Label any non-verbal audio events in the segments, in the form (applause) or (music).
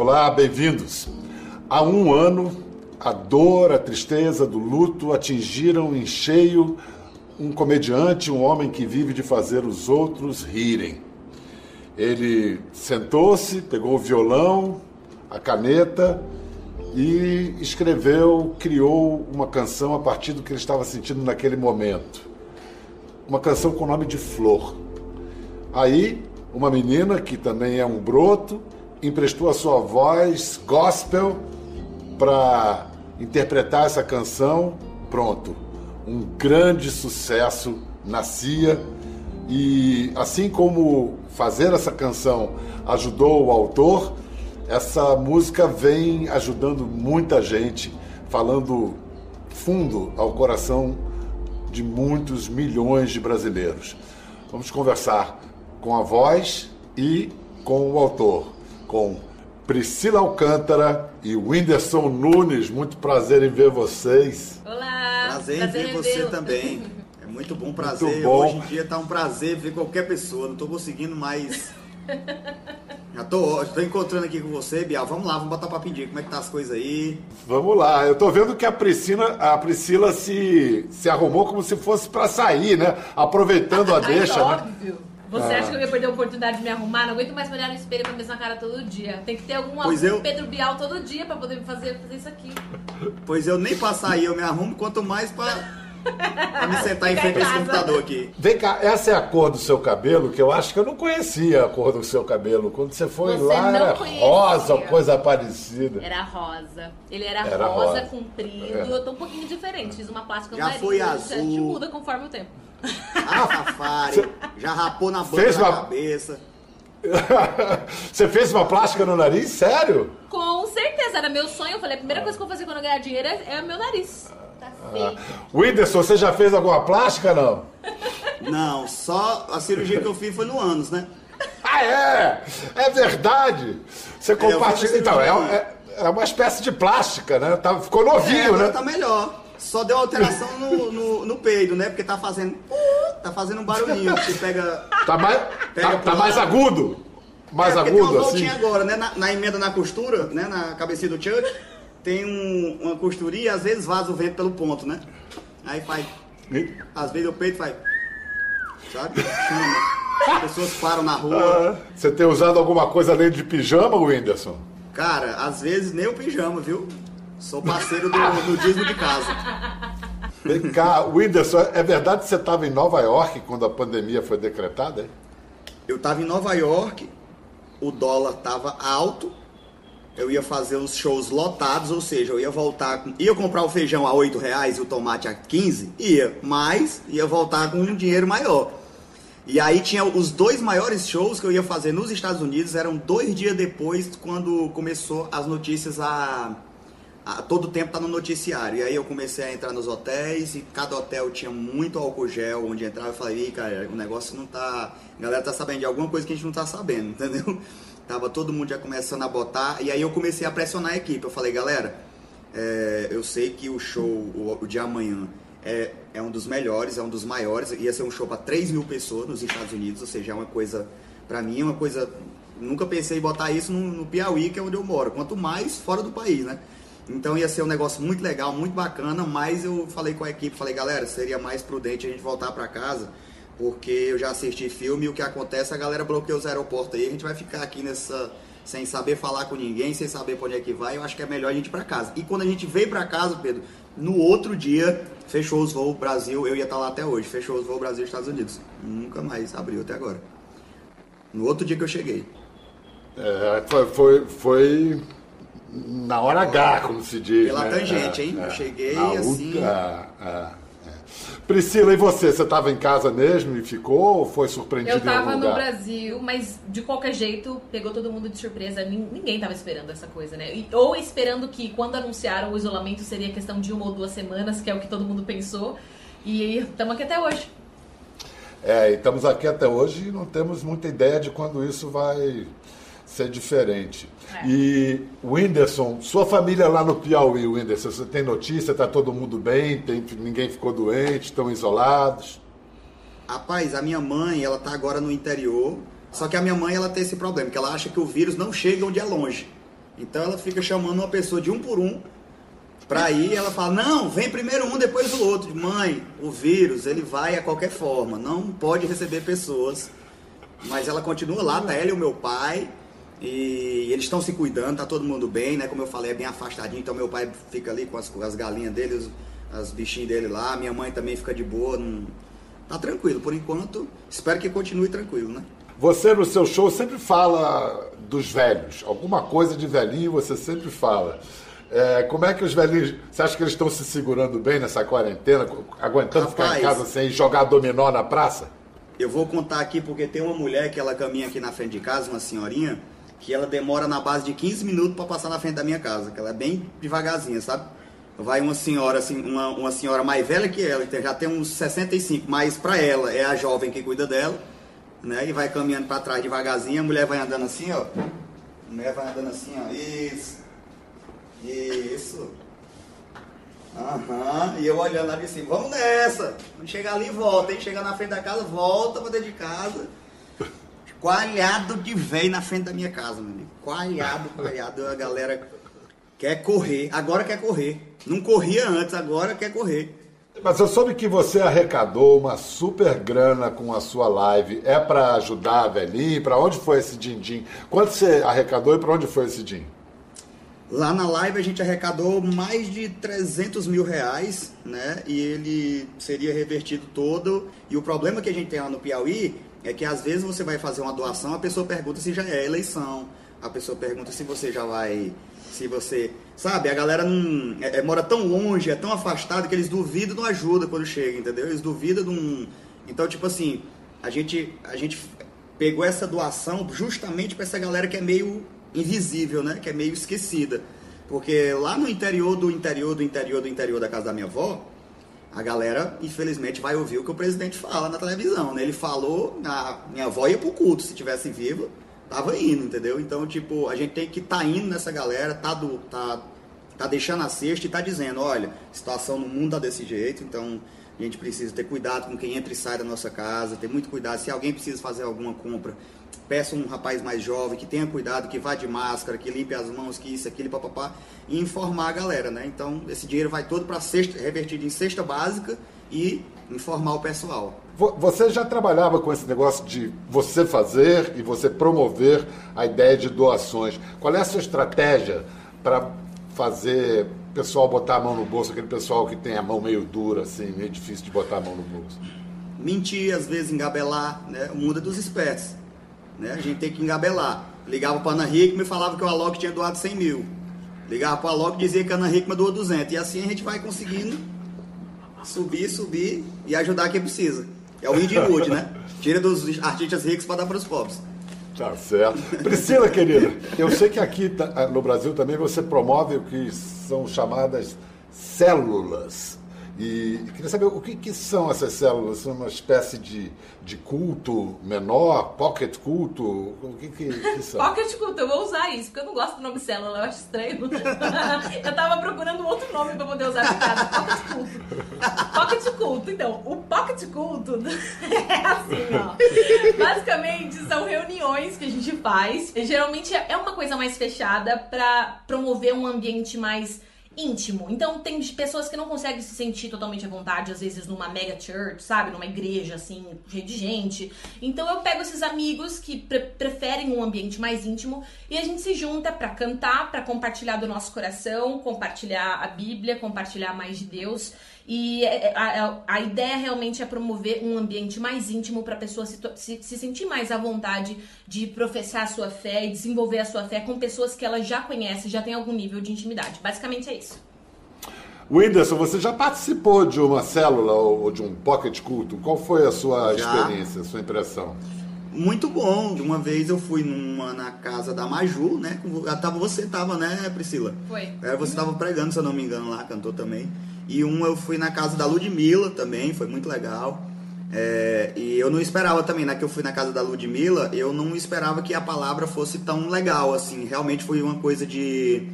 Olá, bem-vindos. Há um ano, a dor, a tristeza do luto atingiram em cheio um comediante, um homem que vive de fazer os outros rirem. Ele sentou-se, pegou o violão, a caneta e escreveu, criou uma canção a partir do que ele estava sentindo naquele momento. Uma canção com o nome de Flor. Aí, uma menina que também é um broto, emprestou a sua voz gospel para interpretar essa canção. Pronto, um grande sucesso nascia e assim como fazer essa canção ajudou o autor, essa música vem ajudando muita gente, falando fundo ao coração de muitos milhões de brasileiros. Vamos conversar com a voz e com o autor, com Priscila Alcântara e Whindersson Nunes. Muito prazer em ver vocês. Olá! Prazer, prazer em ver você também. (laughs) É muito bom prazer. Muito bom. Hoje em dia tá um prazer ver qualquer pessoa. Não tô conseguindo mais (laughs) Já tô, tô encontrando aqui com você, Bial. Vamos lá, vamos botar pra pedir. Como é que tá as coisas aí? Vamos lá. Eu tô vendo que a Priscila, a Priscila se, se arrumou como se fosse para sair, né? Aproveitando a (laughs) deixa, né? Óbvio. Você ah. acha que eu ia perder a oportunidade de me arrumar? Não aguento mais olhar no espelho com a mesma cara todo dia. Tem que ter algum, algum eu... Pedro Bial todo dia pra poder fazer, fazer isso aqui. Pois eu nem pra sair eu me arrumo, quanto mais pra pra me sentar em frente a esse computador aqui. Vem cá, essa é a cor do seu cabelo, que eu acho que eu não conhecia a cor do seu cabelo. Quando você foi você lá, era conhecia. rosa, coisa parecida. Era rosa. Ele era, era rosa, rosa, comprido. É. Eu tô um pouquinho diferente. Fiz uma plástica Já nariz, foi azul. A gente muda conforme o tempo. Ah, Fafari. Já rapou na boca da uma... cabeça. (laughs) Você fez uma plástica no nariz? Sério? Com certeza, era meu sonho. Eu falei, a primeira coisa que eu vou fazer quando eu ganhar dinheiro é, é meu nariz. Ah. Whindersson, você já fez alguma plástica, não? Não, só a cirurgia que eu fiz foi no ânus, né? (laughs) Ah, é? É verdade. Você é, compartilha. É, então, é, é, uma espécie de plástica, né? Tá, ficou novinho, é, né? tá melhor. Só deu alteração no, no, no, peido, né? Porque tá fazendo. Tá fazendo um barulhinho. Você pega. Tá mais, pega tá, tá mais agudo. Mais é, agudo, tem uma assim. agora, né? Na, na, emenda na costura, né? Na cabecinha do Chuck tem um, uma costurinha e às vezes vaza o vento pelo ponto, né? Aí faz. Às vezes o peito faz. Sabe? As pessoas param na rua. Ah, você tem usado alguma coisa além de pijama, Whindersson? Cara, às vezes nem o pijama, viu? Sou parceiro do, dízimo de casa. Vem cá, Whindersson, é verdade que você estava em Nova York quando a pandemia foi decretada? Hein? Eu estava em Nova York, o dólar estava alto, eu ia fazer os shows lotados, ou seja, eu ia voltar, com, ia comprar o feijão a 8 reais e o tomate a 15, ia, mas ia voltar com um dinheiro maior. E aí tinha os dois maiores shows que eu ia fazer nos Estados Unidos, eram dois dias depois, quando começou as notícias a, todo tempo tá no noticiário. E aí eu comecei a entrar nos hotéis e cada hotel tinha muito álcool gel, onde entrava eu falei, cara, o negócio não tá, a galera tá sabendo de alguma coisa que a gente não tá sabendo, (laughs) entendeu? Tava todo mundo já começando a botar. E aí eu comecei a pressionar a equipe. Eu falei, galera, é, eu sei que o show, o, o de amanhã, é, é um dos melhores, é um dos maiores. Ia ser um show para 3 mil pessoas nos Estados Unidos, ou seja, é uma coisa, para mim, é uma coisa. Nunca pensei em botar isso no, no Piauí, que é onde eu moro. Quanto mais fora do país, né? Então ia ser um negócio muito legal, muito bacana, mas eu falei com a equipe, falei, galera, seria mais prudente a gente voltar para casa porque eu já assisti filme e o que acontece, a galera bloqueia os aeroportos aí, a gente vai ficar aqui nessa sem saber falar com ninguém, sem saber para onde é que vai, eu acho que é melhor a gente ir para casa. E quando a gente veio para casa, Pedro, no outro dia fechou os voos Brasil, eu ia estar lá até hoje, fechou os voos Brasil Estados Unidos. Nunca mais abriu até agora. No outro dia que eu cheguei. É, foi, foi, foi na hora H, como se diz. Pela né? tangente, hein? É, eu cheguei assim. é. Priscila, e você? Você estava em casa mesmo e ficou ou foi surpreendido Eu estava no Brasil, mas de qualquer jeito pegou todo mundo de surpresa. Ninguém estava esperando essa coisa, né? Ou esperando que quando anunciaram o isolamento seria questão de uma ou duas semanas, que é o que todo mundo pensou. E estamos aqui até hoje. É, estamos aqui até hoje e não temos muita ideia de quando isso vai ser diferente. É. E Whindersson, sua família lá no Piauí, Whindersson, você tem notícia? Está todo mundo bem? Tem, ninguém ficou doente? Estão isolados? Rapaz, a minha mãe, ela tá agora no interior. Só que a minha mãe, ela tem esse problema, que ela acha que o vírus não chega onde é longe. Então ela fica chamando uma pessoa de um por um pra ir, ela fala, não, vem primeiro um, depois o outro. Mãe, o vírus, ele vai a qualquer forma, não pode receber pessoas. Mas ela continua lá, tá ela e o meu pai. E eles estão se cuidando, tá todo mundo bem, né? Como eu falei, é bem afastadinho, então meu pai fica ali com as, com as galinhas dele, os, as bichinhos dele lá, minha mãe também fica de boa, não... tá tranquilo por enquanto. Espero que continue tranquilo, né? Você no seu show sempre fala dos velhos, alguma coisa de velhinho você sempre fala. É, como é que os velhinhos. Você acha que eles estão se segurando bem nessa quarentena, aguentando Rapaz, ficar em casa sem jogar dominó na praça? Eu vou contar aqui porque tem uma mulher que ela caminha aqui na frente de casa, uma senhorinha, que ela demora na base de 15 minutos para passar na frente da minha casa, que ela é bem devagarzinha, sabe? Vai uma senhora assim, uma, uma senhora mais velha que ela, então já tem uns 65, mas para ela é a jovem que cuida dela, né? E vai caminhando para trás devagarzinho, a mulher vai andando assim, ó. A mulher vai andando assim, ó. Isso. Isso. Aham, e eu olhando lá de cima, vamos nessa! Quando chegar ali, volta, hein? Chegar na frente da casa, volta pra dentro de casa. Coalhado de véio na frente da minha casa, meu amigo. Coalhado, coalhado, a galera quer correr, agora quer correr. Não corria antes, agora quer correr. Mas eu soube que você arrecadou uma super grana com a sua live. É para ajudar a velhinha? Para onde foi esse din-din? Quanto você arrecadou e para onde foi esse din? Lá na live a gente arrecadou mais de 300 mil reais, né? E ele seria revertido todo. E o problema que a gente tem lá no Piauí é que às vezes você vai fazer uma doação, a pessoa pergunta se já é eleição, a pessoa pergunta se você já vai. Se você. Sabe, a galera não. É, é, mora tão longe, é tão afastado que eles duvidam do ajuda quando chega, entendeu? Eles duvidam de um. Então, tipo assim, a gente, a gente pegou essa doação justamente para essa galera que é meio invisível, né? Que é meio esquecida. Porque lá no interior do interior do interior do interior da casa da minha avó, a galera, infelizmente, vai ouvir o que o presidente fala na televisão, né? Ele falou, a minha avó ia pro culto, se tivesse vivo, tava indo, entendeu? Então, tipo, a gente tem que tá indo nessa galera, tá, do, tá, tá deixando a cesta e tá dizendo, olha, situação no mundo tá desse jeito, então a gente precisa ter cuidado com quem entra e sai da nossa casa, ter muito cuidado. Se alguém precisa fazer alguma compra, peça um rapaz mais jovem que tenha cuidado, que vá de máscara, que limpe as mãos, que isso, aquilo, papapá, e informar a galera, né? Então, esse dinheiro vai todo para cesta, revertido em cesta básica e informar o pessoal. Você já trabalhava com esse negócio de você fazer e você promover a ideia de doações. Qual é a sua estratégia para fazer o pessoal botar a mão no bolso, aquele pessoal que tem a mão meio dura, assim, meio difícil de botar a mão no bolso? Mentir, às vezes engabelar, né? O mundo é dos espertos. Né? A gente tem que engabelar. Ligava para a Ana Hickman e falava que o Alok tinha doado 100 mil. Ligava para o Alok e dizia que a Ana Hickman doou 200. E assim a gente vai conseguindo subir, subir e ajudar quem precisa. É o Indy Wood, né? (laughs) Tira dos artistas ricos para dar para os pobres. Tá certo. Priscila, querida, eu sei que aqui no Brasil também você promove o que são chamadas células e queria saber o que, que, são essas células? São uma espécie de, de culto menor, pocket culto? O que, que, que são? pocket culto, eu vou usar isso, porque eu não gosto do nome célula, eu acho estranho. (laughs) eu tava procurando um outro nome para poder usar casa. Pocket culto. Pocket culto. Então, o pocket culto (laughs) é assim, ó. Basicamente, são reuniões que a gente faz. Geralmente é uma coisa mais fechada para promover um ambiente mais íntimo. Então tem pessoas que não conseguem se sentir totalmente à vontade, às vezes numa mega church, sabe? Numa igreja, assim, cheia de gente. Então eu pego esses amigos que pre preferem um ambiente mais íntimo e a gente se junta para cantar, para compartilhar do nosso coração, compartilhar a Bíblia, compartilhar mais de Deus. E é, é, a, a, ideia realmente é promover um ambiente mais íntimo para a pessoa se, se, se, sentir mais à vontade de professar a sua fé e desenvolver a sua fé com pessoas que ela já conhece, já tem algum nível de intimidade. Basicamente é isso. Whindersson, você já participou de uma célula ou de um pocket culto? Qual foi a sua já. experiência, a sua impressão? Muito bom. Uma vez eu fui numa na casa da Maju, né? Tava, você tava, né, Priscila? Foi. É, você tava pregando, se eu não me engano, lá, cantou também. E um eu fui na casa da Ludmilla também, foi muito legal. É, e eu não esperava também, né? Que eu fui na casa da Ludmilla, eu não esperava que a palavra fosse tão legal, assim. Realmente foi uma coisa de.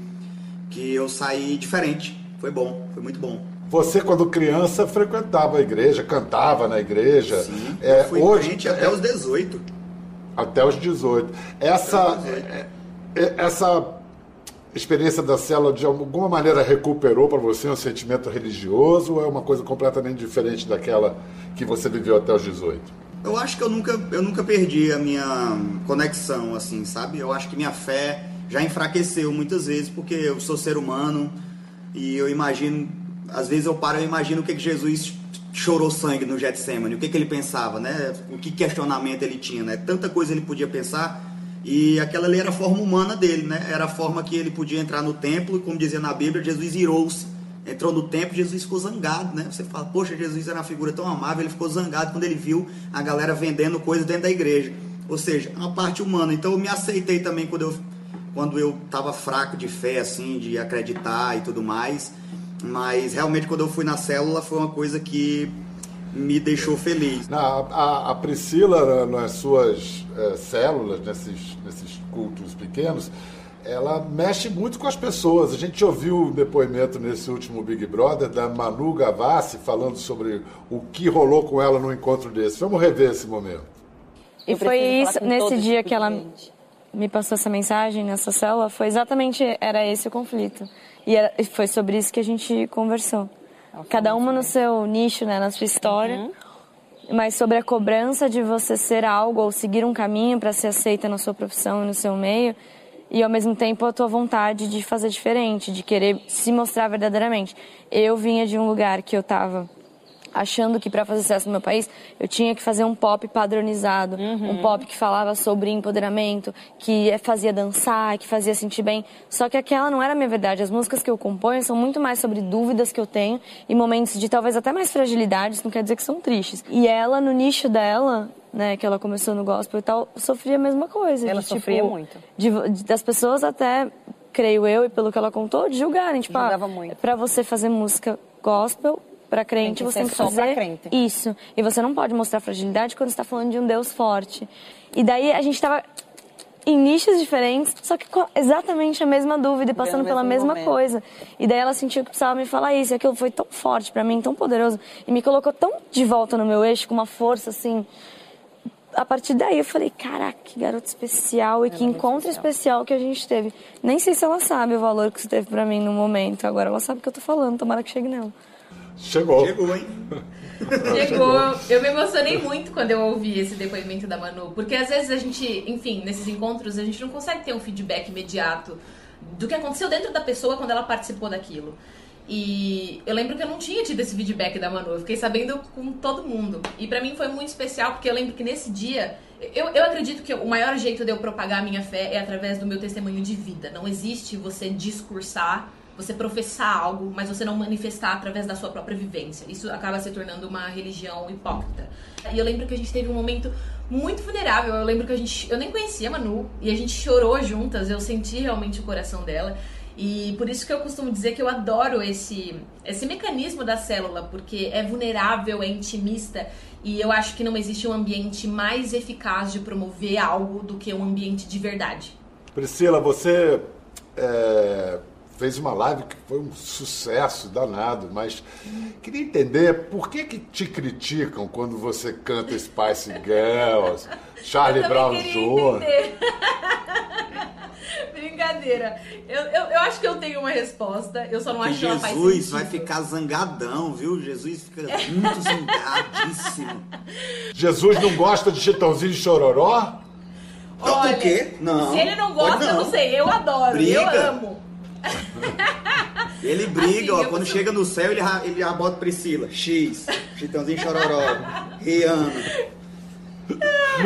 que eu saí diferente. Foi bom, foi muito bom. Você, quando criança, frequentava a igreja, cantava na igreja. Sim, é, eu fui hoje, crente até é, os 18. Até os 18. Essa, é, é, essa experiência da célula de alguma maneira recuperou para você um sentimento religioso ou é uma coisa completamente diferente daquela que você viveu até os 18? Eu acho que eu nunca, eu nunca perdi a minha conexão, assim, sabe? Eu acho que minha fé já enfraqueceu muitas vezes, porque eu sou ser humano e eu imagino, às vezes eu paro e imagino o que, que Jesus chorou sangue no Getsemane, o que, que ele pensava, né? O que questionamento ele tinha, né? Tanta coisa ele podia pensar e aquela ali era a forma humana dele, né? Era a forma que ele podia entrar no templo, como dizia na Bíblia, Jesus irou-se. Entrou no templo, Jesus ficou zangado, né? Você fala, poxa, Jesus era uma figura tão amável, ele ficou zangado quando ele viu a galera vendendo coisas dentro da igreja. Ou seja, uma parte humana. Então eu me aceitei também quando eu quando eu estava fraco de fé, assim, de acreditar e tudo mais. Mas realmente quando eu fui na célula foi uma coisa que me deixou feliz. A, a, a Priscila, nas suas é, células, nesses, nesses cultos pequenos, ela mexe muito com as pessoas. A gente ouviu o depoimento nesse último Big Brother da Manu Gavassi falando sobre o que rolou com ela no encontro desse. Vamos rever esse momento. E foi isso, nesse dia que ela me passou essa mensagem nessa célula, foi exatamente, era esse o conflito. E era, foi sobre isso que a gente conversou. Cada uma no seu nicho, né, na sua história. Uhum. Mas sobre a cobrança de você ser algo ou seguir um caminho para ser aceita na sua profissão e no seu meio, e ao mesmo tempo a tua vontade de fazer diferente, de querer se mostrar verdadeiramente. Eu vinha de um lugar que eu estava achando que para fazer sucesso no meu país eu tinha que fazer um pop padronizado, uhum. um pop que falava sobre empoderamento, que fazia dançar, que fazia sentir bem. Só que aquela não era a minha verdade. As músicas que eu componho são muito mais sobre dúvidas que eu tenho e momentos de talvez até mais fragilidade, isso não quer dizer que são tristes. E ela, no nicho dela, né, que ela começou no gospel e tal, sofria a mesma coisa. Ela de, sofria tipo, muito. De, de, das pessoas até, creio eu, e pelo que ela contou, de julgarem. Tipo, Julgava ah, muito. pra você fazer música gospel, para crente, tem você tem que só fazer crente. isso. E você não pode mostrar fragilidade quando está falando de um Deus forte. E daí a gente estava em nichos diferentes, só que com exatamente a mesma dúvida e passando pela mesma momento. coisa. E daí ela sentiu que precisava me falar isso, e aquilo foi tão forte para mim, tão poderoso, e me colocou tão de volta no meu eixo, com uma força assim. A partir daí eu falei, caraca, que garoto especial e que encontro especial. especial que a gente teve. Nem sei se ela sabe o valor que isso teve para mim no momento. Agora ela sabe o que eu tô falando, tomara que chegue nela. Chegou. Chegou, hein? (laughs) Chegou. Eu me emocionei muito quando eu ouvi esse depoimento da Manu, porque às vezes a gente, enfim, nesses encontros, a gente não consegue ter um feedback imediato do que aconteceu dentro da pessoa quando ela participou daquilo. E eu lembro que eu não tinha tido esse feedback da Manu, eu fiquei sabendo com todo mundo. E para mim foi muito especial, porque eu lembro que nesse dia, eu, eu acredito que o maior jeito de eu propagar a minha fé é através do meu testemunho de vida. Não existe você discursar você professar algo, mas você não manifestar através da sua própria vivência. Isso acaba se tornando uma religião hipócrita. E eu lembro que a gente teve um momento muito vulnerável. Eu lembro que a gente, eu nem conhecia a Manu e a gente chorou juntas. Eu senti realmente o coração dela. E por isso que eu costumo dizer que eu adoro esse, esse mecanismo da célula, porque é vulnerável, é intimista e eu acho que não existe um ambiente mais eficaz de promover algo do que um ambiente de verdade. Priscila, você é fez uma live que foi um sucesso danado, mas queria entender por que que te criticam quando você canta Spice Girls, (laughs) Charlie Brown Jr. (laughs) Brincadeira. Eu, eu, eu, acho que eu tenho uma resposta, eu só não acho que ela faz Jesus vai ficar zangadão, viu? Jesus fica muito zangadíssimo. (laughs) Jesus não gosta de Chitãozinho e Chororó? Olha, por quê? Não. Se ele não gosta, não. eu não sei. Eu adoro, Briga. eu amo. (laughs) Ele briga, ó, quando chega no céu, ele já, ele já bota Priscila, X, Chitãozinho Chororó, Rihanna.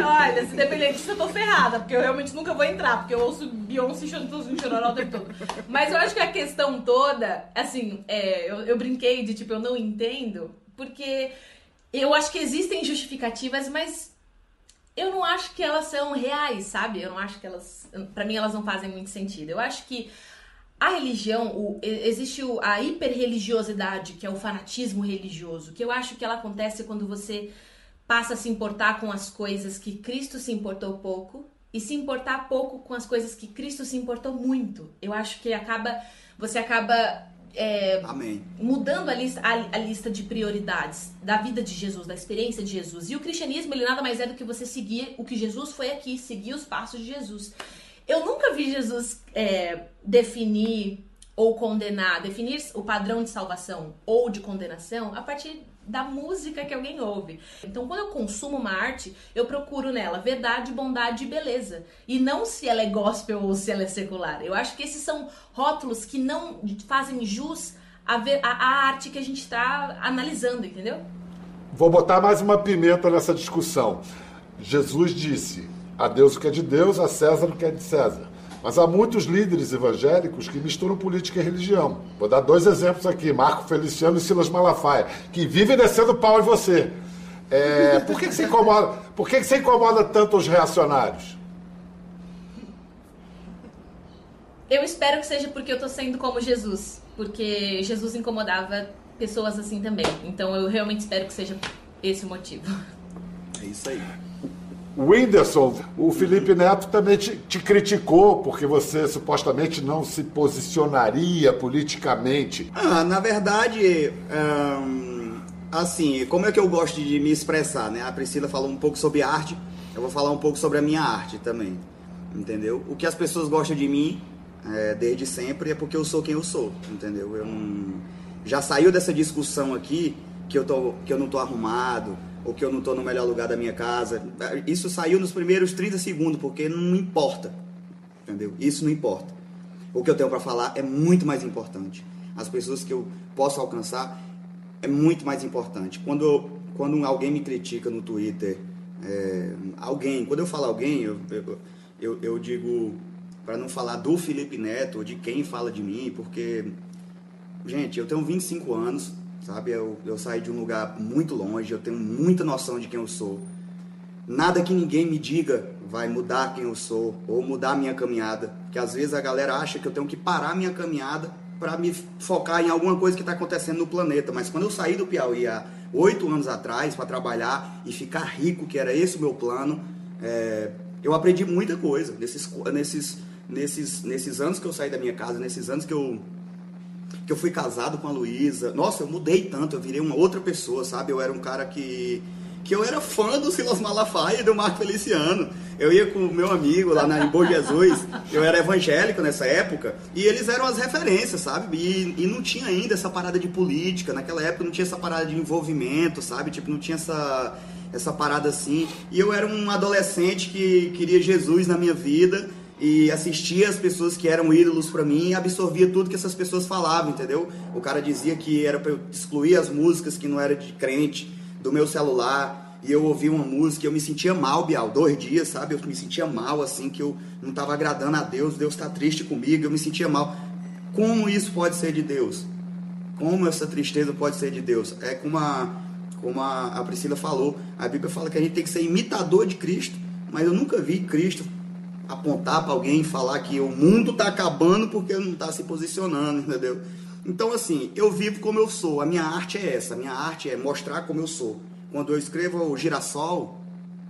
Olha, se depender disso, eu tô ferrada, porque eu realmente nunca vou entrar, porque eu ouço Beyoncé e Chitãozinho Chororó o tempo todo. Mas eu acho que a questão toda, assim, é, eu, eu brinquei de tipo, eu não entendo, porque eu acho que existem justificativas, mas eu não acho que elas são reais, sabe? Eu não acho que elas. para mim, elas não fazem muito sentido. Eu acho que a religião, o, existe a hiperreligiosidade, que é o fanatismo religioso, que eu acho que ela acontece quando você passa a se importar com as coisas que Cristo se importou pouco e se importar pouco com as coisas que Cristo se importou muito. Eu acho que acaba você acaba é, mudando a lista, a, a, lista de prioridades da vida de Jesus, da experiência de Jesus. E o cristianismo, ele nada mais é do que você seguir o que Jesus foi aqui, seguir os passos de Jesus. Eu nunca vi Jesus é, definir ou condenar, definir o padrão de salvação ou de condenação a partir da música que alguém ouve. Então, quando eu consumo uma arte, eu procuro nela verdade, bondade e beleza. E não se ela é gospel ou se ela é secular. Eu acho que esses são rótulos que não fazem jus à, à arte que a gente está analisando, entendeu? Vou botar mais uma pimenta nessa discussão. Jesus disse: a Deus o que é de Deus, a César o que é de César. Mas há muitos líderes evangélicos que misturam política e religião. Vou dar dois exemplos aqui: Marco Feliciano e Silas Malafaia, que vivem descendo pau em você. É, por que, que, você incomoda, por que, que você incomoda tanto os reacionários? Eu espero que seja porque eu estou sendo como Jesus. Porque Jesus incomodava pessoas assim também. Então eu realmente espero que seja esse o motivo. É isso aí. Whindersson, o Felipe Neto também te, te, criticou porque você supostamente não se posicionaria politicamente. Ah, na verdade, assim, como é que eu gosto de me expressar, né? A Priscila falou um pouco sobre arte, eu vou falar um pouco sobre a minha arte também, entendeu? O que as pessoas gostam de mim é, desde sempre é porque eu sou quem eu sou, entendeu? Eu já saiu dessa discussão aqui que eu, tô, que eu não tô arrumado, ou que eu não estou no melhor lugar da minha casa. Isso saiu nos primeiros 30 segundos, porque não importa. Entendeu? Isso não importa. O que eu tenho para falar é muito mais importante. As pessoas que eu posso alcançar é muito mais importante. Quando, quando alguém me critica no Twitter, é, alguém, quando eu falo alguém, eu, eu, eu, eu digo para não falar do Felipe Neto ou de quem fala de mim, porque, gente, eu tenho 25 anos, sabe? Eu, eu saí de um lugar muito longe, eu tenho muita noção de quem eu sou. Nada que ninguém me diga vai mudar quem eu sou ou mudar minha caminhada, porque às vezes a galera acha que eu tenho que parar minha caminhada para me focar em alguma coisa que está acontecendo no planeta. Mas quando eu saí do Piauí há oito anos atrás para trabalhar e ficar rico, que era esse o meu plano, é, eu aprendi muita coisa nesses, nesses, nesses, nesses anos que eu saí da minha casa, nesses anos que eu que eu fui casado com a Luísa. Nossa, eu mudei tanto, eu virei uma outra pessoa, sabe? Eu era um cara que que eu era fã do Silas Malafaia e do Marco Feliciano. Eu ia com o meu amigo lá na em Bom Jesus, eu era evangélico nessa época, e eles eram as referências, sabe? E, e não tinha ainda essa parada de política, naquela época não tinha essa parada de envolvimento, sabe? Tipo, não tinha essa, essa parada assim. E eu era um adolescente que queria Jesus na minha vida, e assistia as pessoas que eram ídolos para mim e absorvia tudo que essas pessoas falavam, entendeu? O cara dizia que era para eu excluir as músicas que não era de crente do meu celular e eu ouvia uma música eu me sentia mal, Bial, dois dias, sabe? Eu me sentia mal, assim, que eu não estava agradando a Deus, Deus está triste comigo, eu me sentia mal. Como isso pode ser de Deus? Como essa tristeza pode ser de Deus? É como a, como a, a Priscila falou, a Bíblia fala que a gente tem que ser imitador de Cristo, mas eu nunca vi Cristo apontar para alguém e falar que o mundo está acabando porque não está se posicionando, entendeu? Então, assim, eu vivo como eu sou. A minha arte é essa. A minha arte é mostrar como eu sou. Quando eu escrevo o Girassol,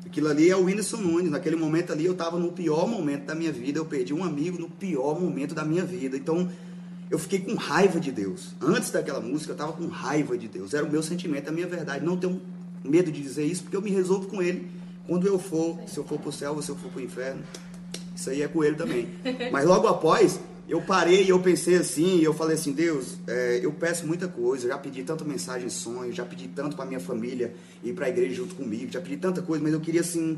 aquilo ali é o Whindersson Nunes. Naquele momento ali, eu estava no pior momento da minha vida. Eu perdi um amigo no pior momento da minha vida. Então, eu fiquei com raiva de Deus. Antes daquela música, eu estava com raiva de Deus. Era o meu sentimento, a minha verdade. Não tenho medo de dizer isso, porque eu me resolvo com Ele. Quando eu for, se eu for para o céu ou se eu for para o inferno, isso aí é com ele também. Mas logo após, eu parei e eu pensei assim, e eu falei assim, Deus, é, eu peço muita coisa, já pedi tanta mensagem, sonho, já pedi tanto para minha família ir para a igreja junto comigo, já pedi tanta coisa, mas eu queria assim,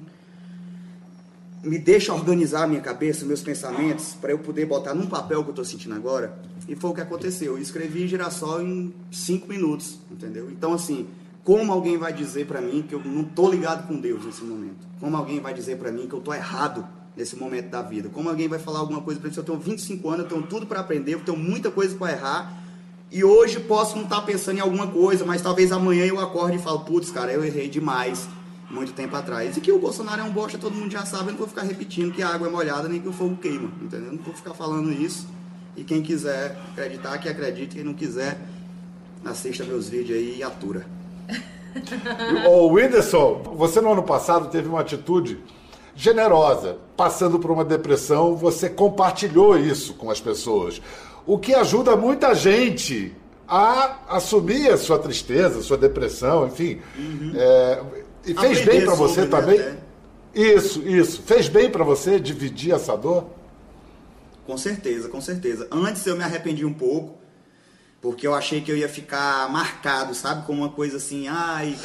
me deixa organizar minha cabeça, meus pensamentos, para eu poder botar num papel que eu estou sentindo agora. E foi o que aconteceu. Eu escrevi Girassol em cinco minutos, entendeu? Então, assim, como alguém vai dizer para mim que eu não estou ligado com Deus nesse momento? Como alguém vai dizer para mim que eu estou errado nesse momento da vida. Como alguém vai falar alguma coisa para mim, eu tenho 25 anos, eu tenho tudo para aprender, eu tenho muita coisa para errar, e hoje posso não estar tá pensando em alguma coisa, mas talvez amanhã eu acorde e falo, putz, cara, eu errei demais muito tempo atrás. E que o Bolsonaro é um bosta, todo mundo já sabe, eu não vou ficar repetindo que a água é molhada nem que o fogo queima, entendeu? Eu não vou ficar falando isso. E quem quiser acreditar, que acredite, quem não quiser, assista meus vídeos aí e atura. (laughs) Ô, Whindersson, você no ano passado teve uma atitude generosa, passando por uma depressão, você compartilhou isso com as pessoas. O que ajuda muita gente a assumir a sua tristeza, a sua depressão, enfim. Uhum. É, e fez Aprender bem para você também? Até. Isso, isso. Fez bem para você dividir essa dor? Com certeza, com certeza. Antes eu me arrependi um pouco, porque eu achei que eu ia ficar marcado, sabe? Com uma coisa assim, ai,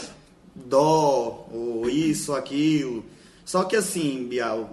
dó, ou isso, aquilo. Só que assim, Bial,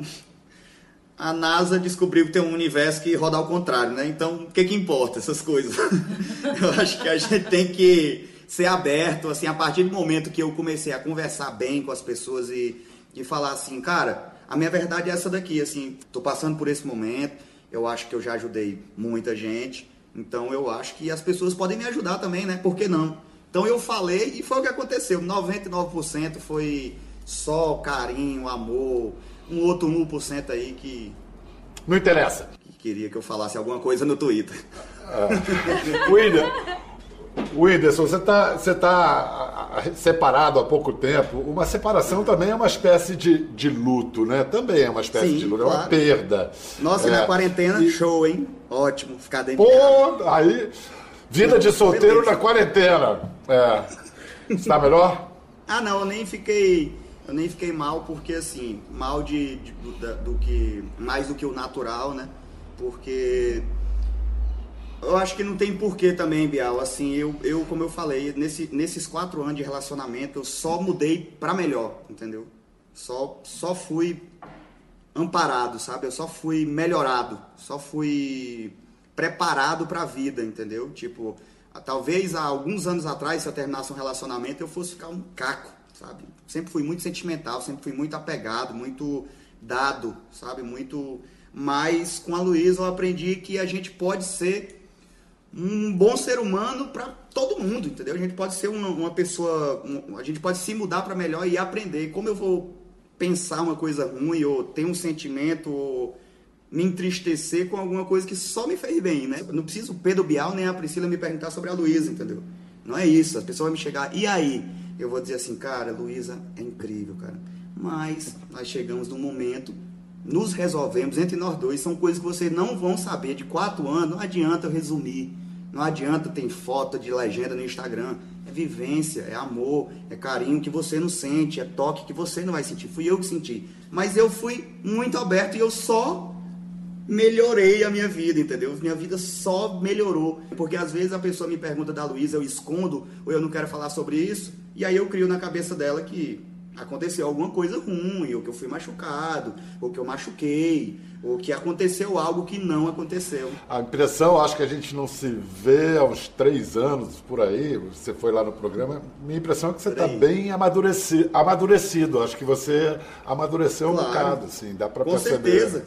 a NASA descobriu que tem um universo que roda ao contrário, né? Então, o que que importa essas coisas? (laughs) eu acho que a gente tem que ser aberto, assim, a partir do momento que eu comecei a conversar bem com as pessoas e, e falar assim, cara, a minha verdade é essa daqui, assim, tô passando por esse momento, eu acho que eu já ajudei muita gente. Então eu acho que as pessoas podem me ajudar também, né? Por que não? Então eu falei e foi o que aconteceu. 99% foi só carinho, amor. Um outro 1% aí que. Não interessa. Que queria que eu falasse alguma coisa no Twitter. É. William, Whindersson, você está você tá separado há pouco tempo. Uma separação também é uma espécie de, de luto, né? Também é uma espécie Sim, de luto, claro. é uma perda. Nossa, é. na quarentena, E- show, hein? Ótimo, ficar dentro Pô, de casa. aí. Vida de solteiro na quarentena. É. Está melhor? Ah, não, eu nem fiquei. Eu nem fiquei mal porque assim, mal de, de- do, do que. Mais do que o natural, né? Porque. Eu acho que não tem porquê também, Bial. Assim, eu, eu como eu falei, nesse, nesses quatro anos de relacionamento, eu só mudei pra melhor, entendeu? Só, só fui amparado, sabe? Eu só fui melhorado, só fui preparado pra vida, entendeu? Tipo, a- talvez há alguns anos atrás, se eu terminasse um relacionamento, eu fosse ficar um caco, sabe? Sempre fui muito sentimental, sempre fui muito apegado, muito dado, sabe? Muito. Mas com a Luísa eu aprendi que a gente pode ser um bom ser humano para todo mundo, entendeu? A gente pode ser uma, uma pessoa, um- a gente pode se mudar para melhor e aprender. Como eu vou pensar uma coisa ruim ou ter um sentimento ou me entristecer com alguma coisa que só me fez bem, né? Não preciso o Pedro Bial nem a Priscila me perguntar sobre a Luísa, entendeu? Não é isso. As pessoas vão me chegar, e aí? Eu vou dizer assim, cara, Luísa é incrível, cara. Mas nós chegamos num momento, nos resolvemos entre nós dois. São coisas que vocês não vão saber. De quatro anos, não adianta eu resumir. Não adianta ter foto de legenda no Instagram. É vivência, é amor, é carinho que você não sente, é toque que você não vai sentir. Fui eu que senti. Mas eu fui muito aberto e eu só melhorei a minha vida, entendeu? Minha vida só melhorou. Porque às vezes a pessoa me pergunta da Luísa, eu escondo, ou eu não quero falar sobre isso, e aí eu crio na cabeça dela que aconteceu alguma coisa ruim, ou que eu fui machucado, ou que eu machuquei, ou que aconteceu algo que não aconteceu. A impressão, acho que a gente não se vê há uns três anos por aí. Você foi lá no programa. Minha impressão é que você está bem amadurecido, amadurecido. Acho que você amadureceu um Claro. bocado, assim, dá para Com perceber. certeza.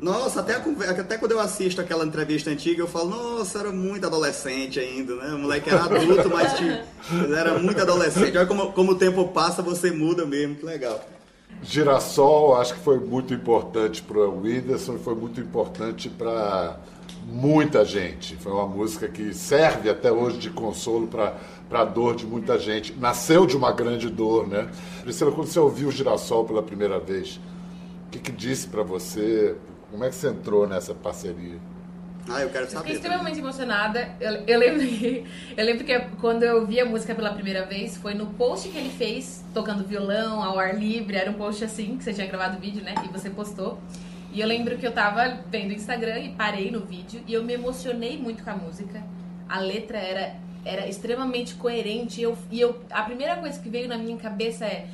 Nossa, até, a até quando eu assisto aquela entrevista antiga, eu falo, nossa, era muito adolescente ainda, né? O moleque era adulto, mas, mas era muito adolescente. Olha como, como o tempo passa, você muda mesmo, que legal. Girassol, acho que foi muito importante para o Whindersson, foi muito importante para muita gente. Foi uma música que serve até hoje de consolo para a dor de muita gente. Nasceu de uma grande dor, né? Priscila, quando você ouviu o Girassol pela primeira vez, o que, que disse para você? Como é que você entrou nessa parceria? Ah, eu quero Eu fiquei saber. extremamente emocionada. Eu, eu lembro, eu lembro que quando eu vi a música pela primeira vez, foi no post que ele fez, tocando violão ao ar livre. Era um post assim, que você tinha gravado o vídeo, né? E você postou. E eu lembro que eu tava vendo o Instagram e parei no vídeo e eu me emocionei muito com a música. A letra era, era extremamente coerente. E eu, e eu, a primeira coisa que veio na minha cabeça é.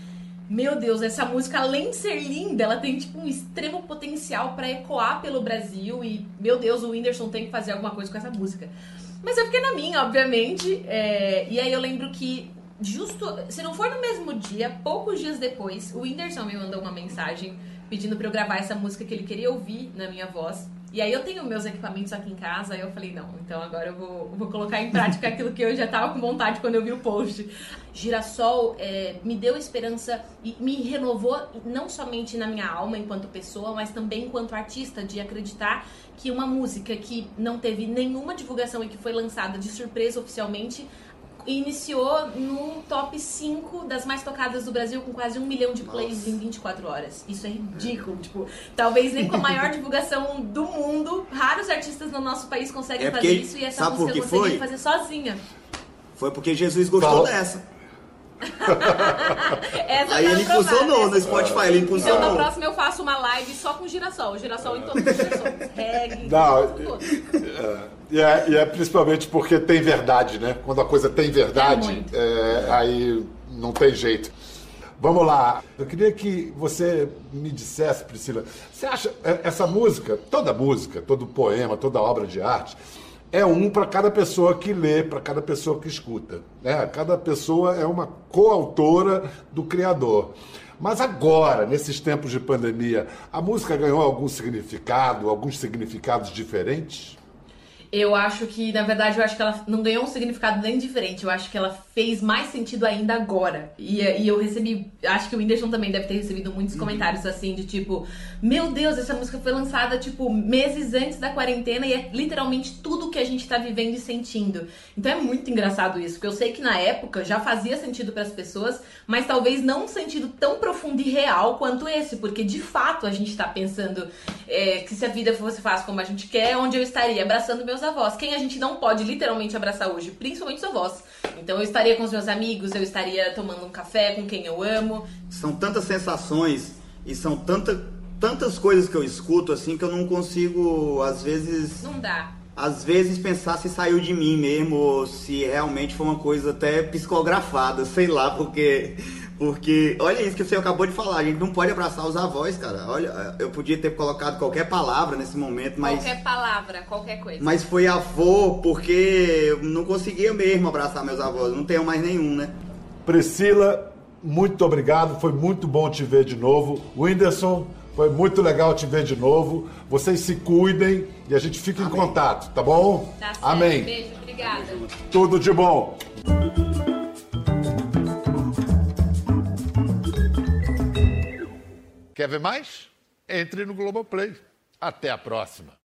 Meu Deus, essa música, além de ser linda, ela tem tipo um extremo potencial pra ecoar pelo Brasil. E, meu Deus, o Whindersson tem que fazer alguma coisa com essa música. Mas eu fiquei na minha, obviamente. é, E aí eu lembro que, justo, se não for no mesmo dia, poucos dias depois, o Whindersson me mandou uma mensagem pedindo pra eu gravar essa música que ele queria ouvir na minha voz. E aí eu tenho meus equipamentos aqui em casa, aí eu falei, não, então agora eu vou, vou colocar em prática aquilo que eu já tava com vontade quando eu vi o post. Girassol é, me deu esperança e me renovou não somente na minha alma enquanto pessoa, mas também enquanto artista, de acreditar que uma música que não teve nenhuma divulgação e que foi lançada de surpresa oficialmente iniciou no top 5 das mais tocadas do Brasil com quase um milhão de plays Nossa. em 24 horas. Isso é ridículo. Tipo, talvez nem com a maior (laughs) divulgação do mundo, raros artistas no nosso país conseguem É fazer porque- isso e essa música eu que consegui foi? fazer sozinha. Foi porque Jesus gostou Fala. dessa. (laughs) Aí ele impulsionou no Spotify, ele impulsionou. Então na próxima eu faço uma live só com girassol. Girassol em todas as versões. (laughs) Reggae, Não, tudo. E é, e é principalmente porque tem verdade, né? Quando a coisa tem É verdade, muito. é, aí não tem jeito. Vamos lá. Eu queria que você me dissesse, Priscila, você acha é, essa música, toda música, todo poema, toda obra de arte, é um para cada pessoa que lê, para cada pessoa que escuta. Né? Cada pessoa é uma coautora do criador. Mas agora, nesses tempos de pandemia, a música ganhou algum significado, alguns significados diferentes? Eu acho que, na verdade, eu acho que ela não ganhou um significado nem diferente. Eu acho que ela fez mais sentido ainda agora. E, e eu recebi, acho que o Whindersson também deve ter recebido muitos comentários assim, de tipo, meu Deus, essa música foi lançada, tipo, meses antes da quarentena e é literalmente tudo que a gente tá vivendo e sentindo. Então é muito engraçado isso, porque eu sei que na época já fazia sentido para as pessoas, mas talvez não um sentido tão profundo e real quanto esse, porque de fato a gente tá pensando é, que se a vida fosse fácil como a gente quer, onde eu estaria abraçando meus avós. Quem a gente não pode literalmente abraçar hoje, principalmente os avós. Então eu estaria com os meus amigos, eu estaria tomando um café com quem eu amo. São tantas sensações e são tanta, tantas coisas que eu escuto assim que eu não consigo, às vezes. Não dá. Às vezes pensar se saiu de mim mesmo, ou se realmente foi uma coisa até psicografada, sei lá, porque. Porque, olha isso que você acabou de falar, a gente não pode abraçar os avós, cara. Olha, eu podia ter colocado qualquer palavra nesse momento, mas. Qualquer palavra, qualquer coisa. Mas foi avô porque eu não conseguia mesmo abraçar meus avós, não tenho mais nenhum, né? Priscila, muito obrigado, foi muito bom te ver de novo. Whindersson, foi muito legal te ver de novo. Vocês se cuidem e a gente fica em contato, tá bom? Tá certo. Amém. Beijo, obrigada. Tudo de bom. Quer ver mais? Entre no Globoplay. Até a próxima.